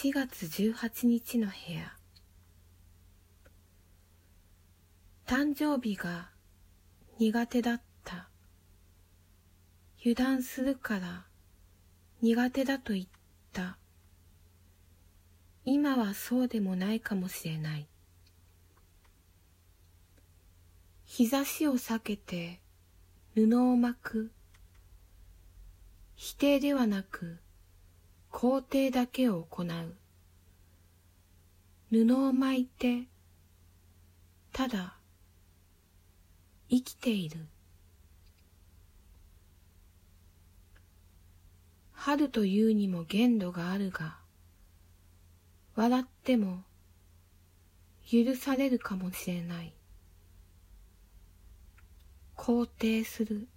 4月18日の部屋。誕生日が苦手だった。油断するから苦手だと言った。今はそうでもないかもしれない。日差しを避けて布を巻く。否定ではなく肯定だけを行う。布を巻いてただ生きている。春というにも限度があるが笑っても許されるかもしれない。肯定する。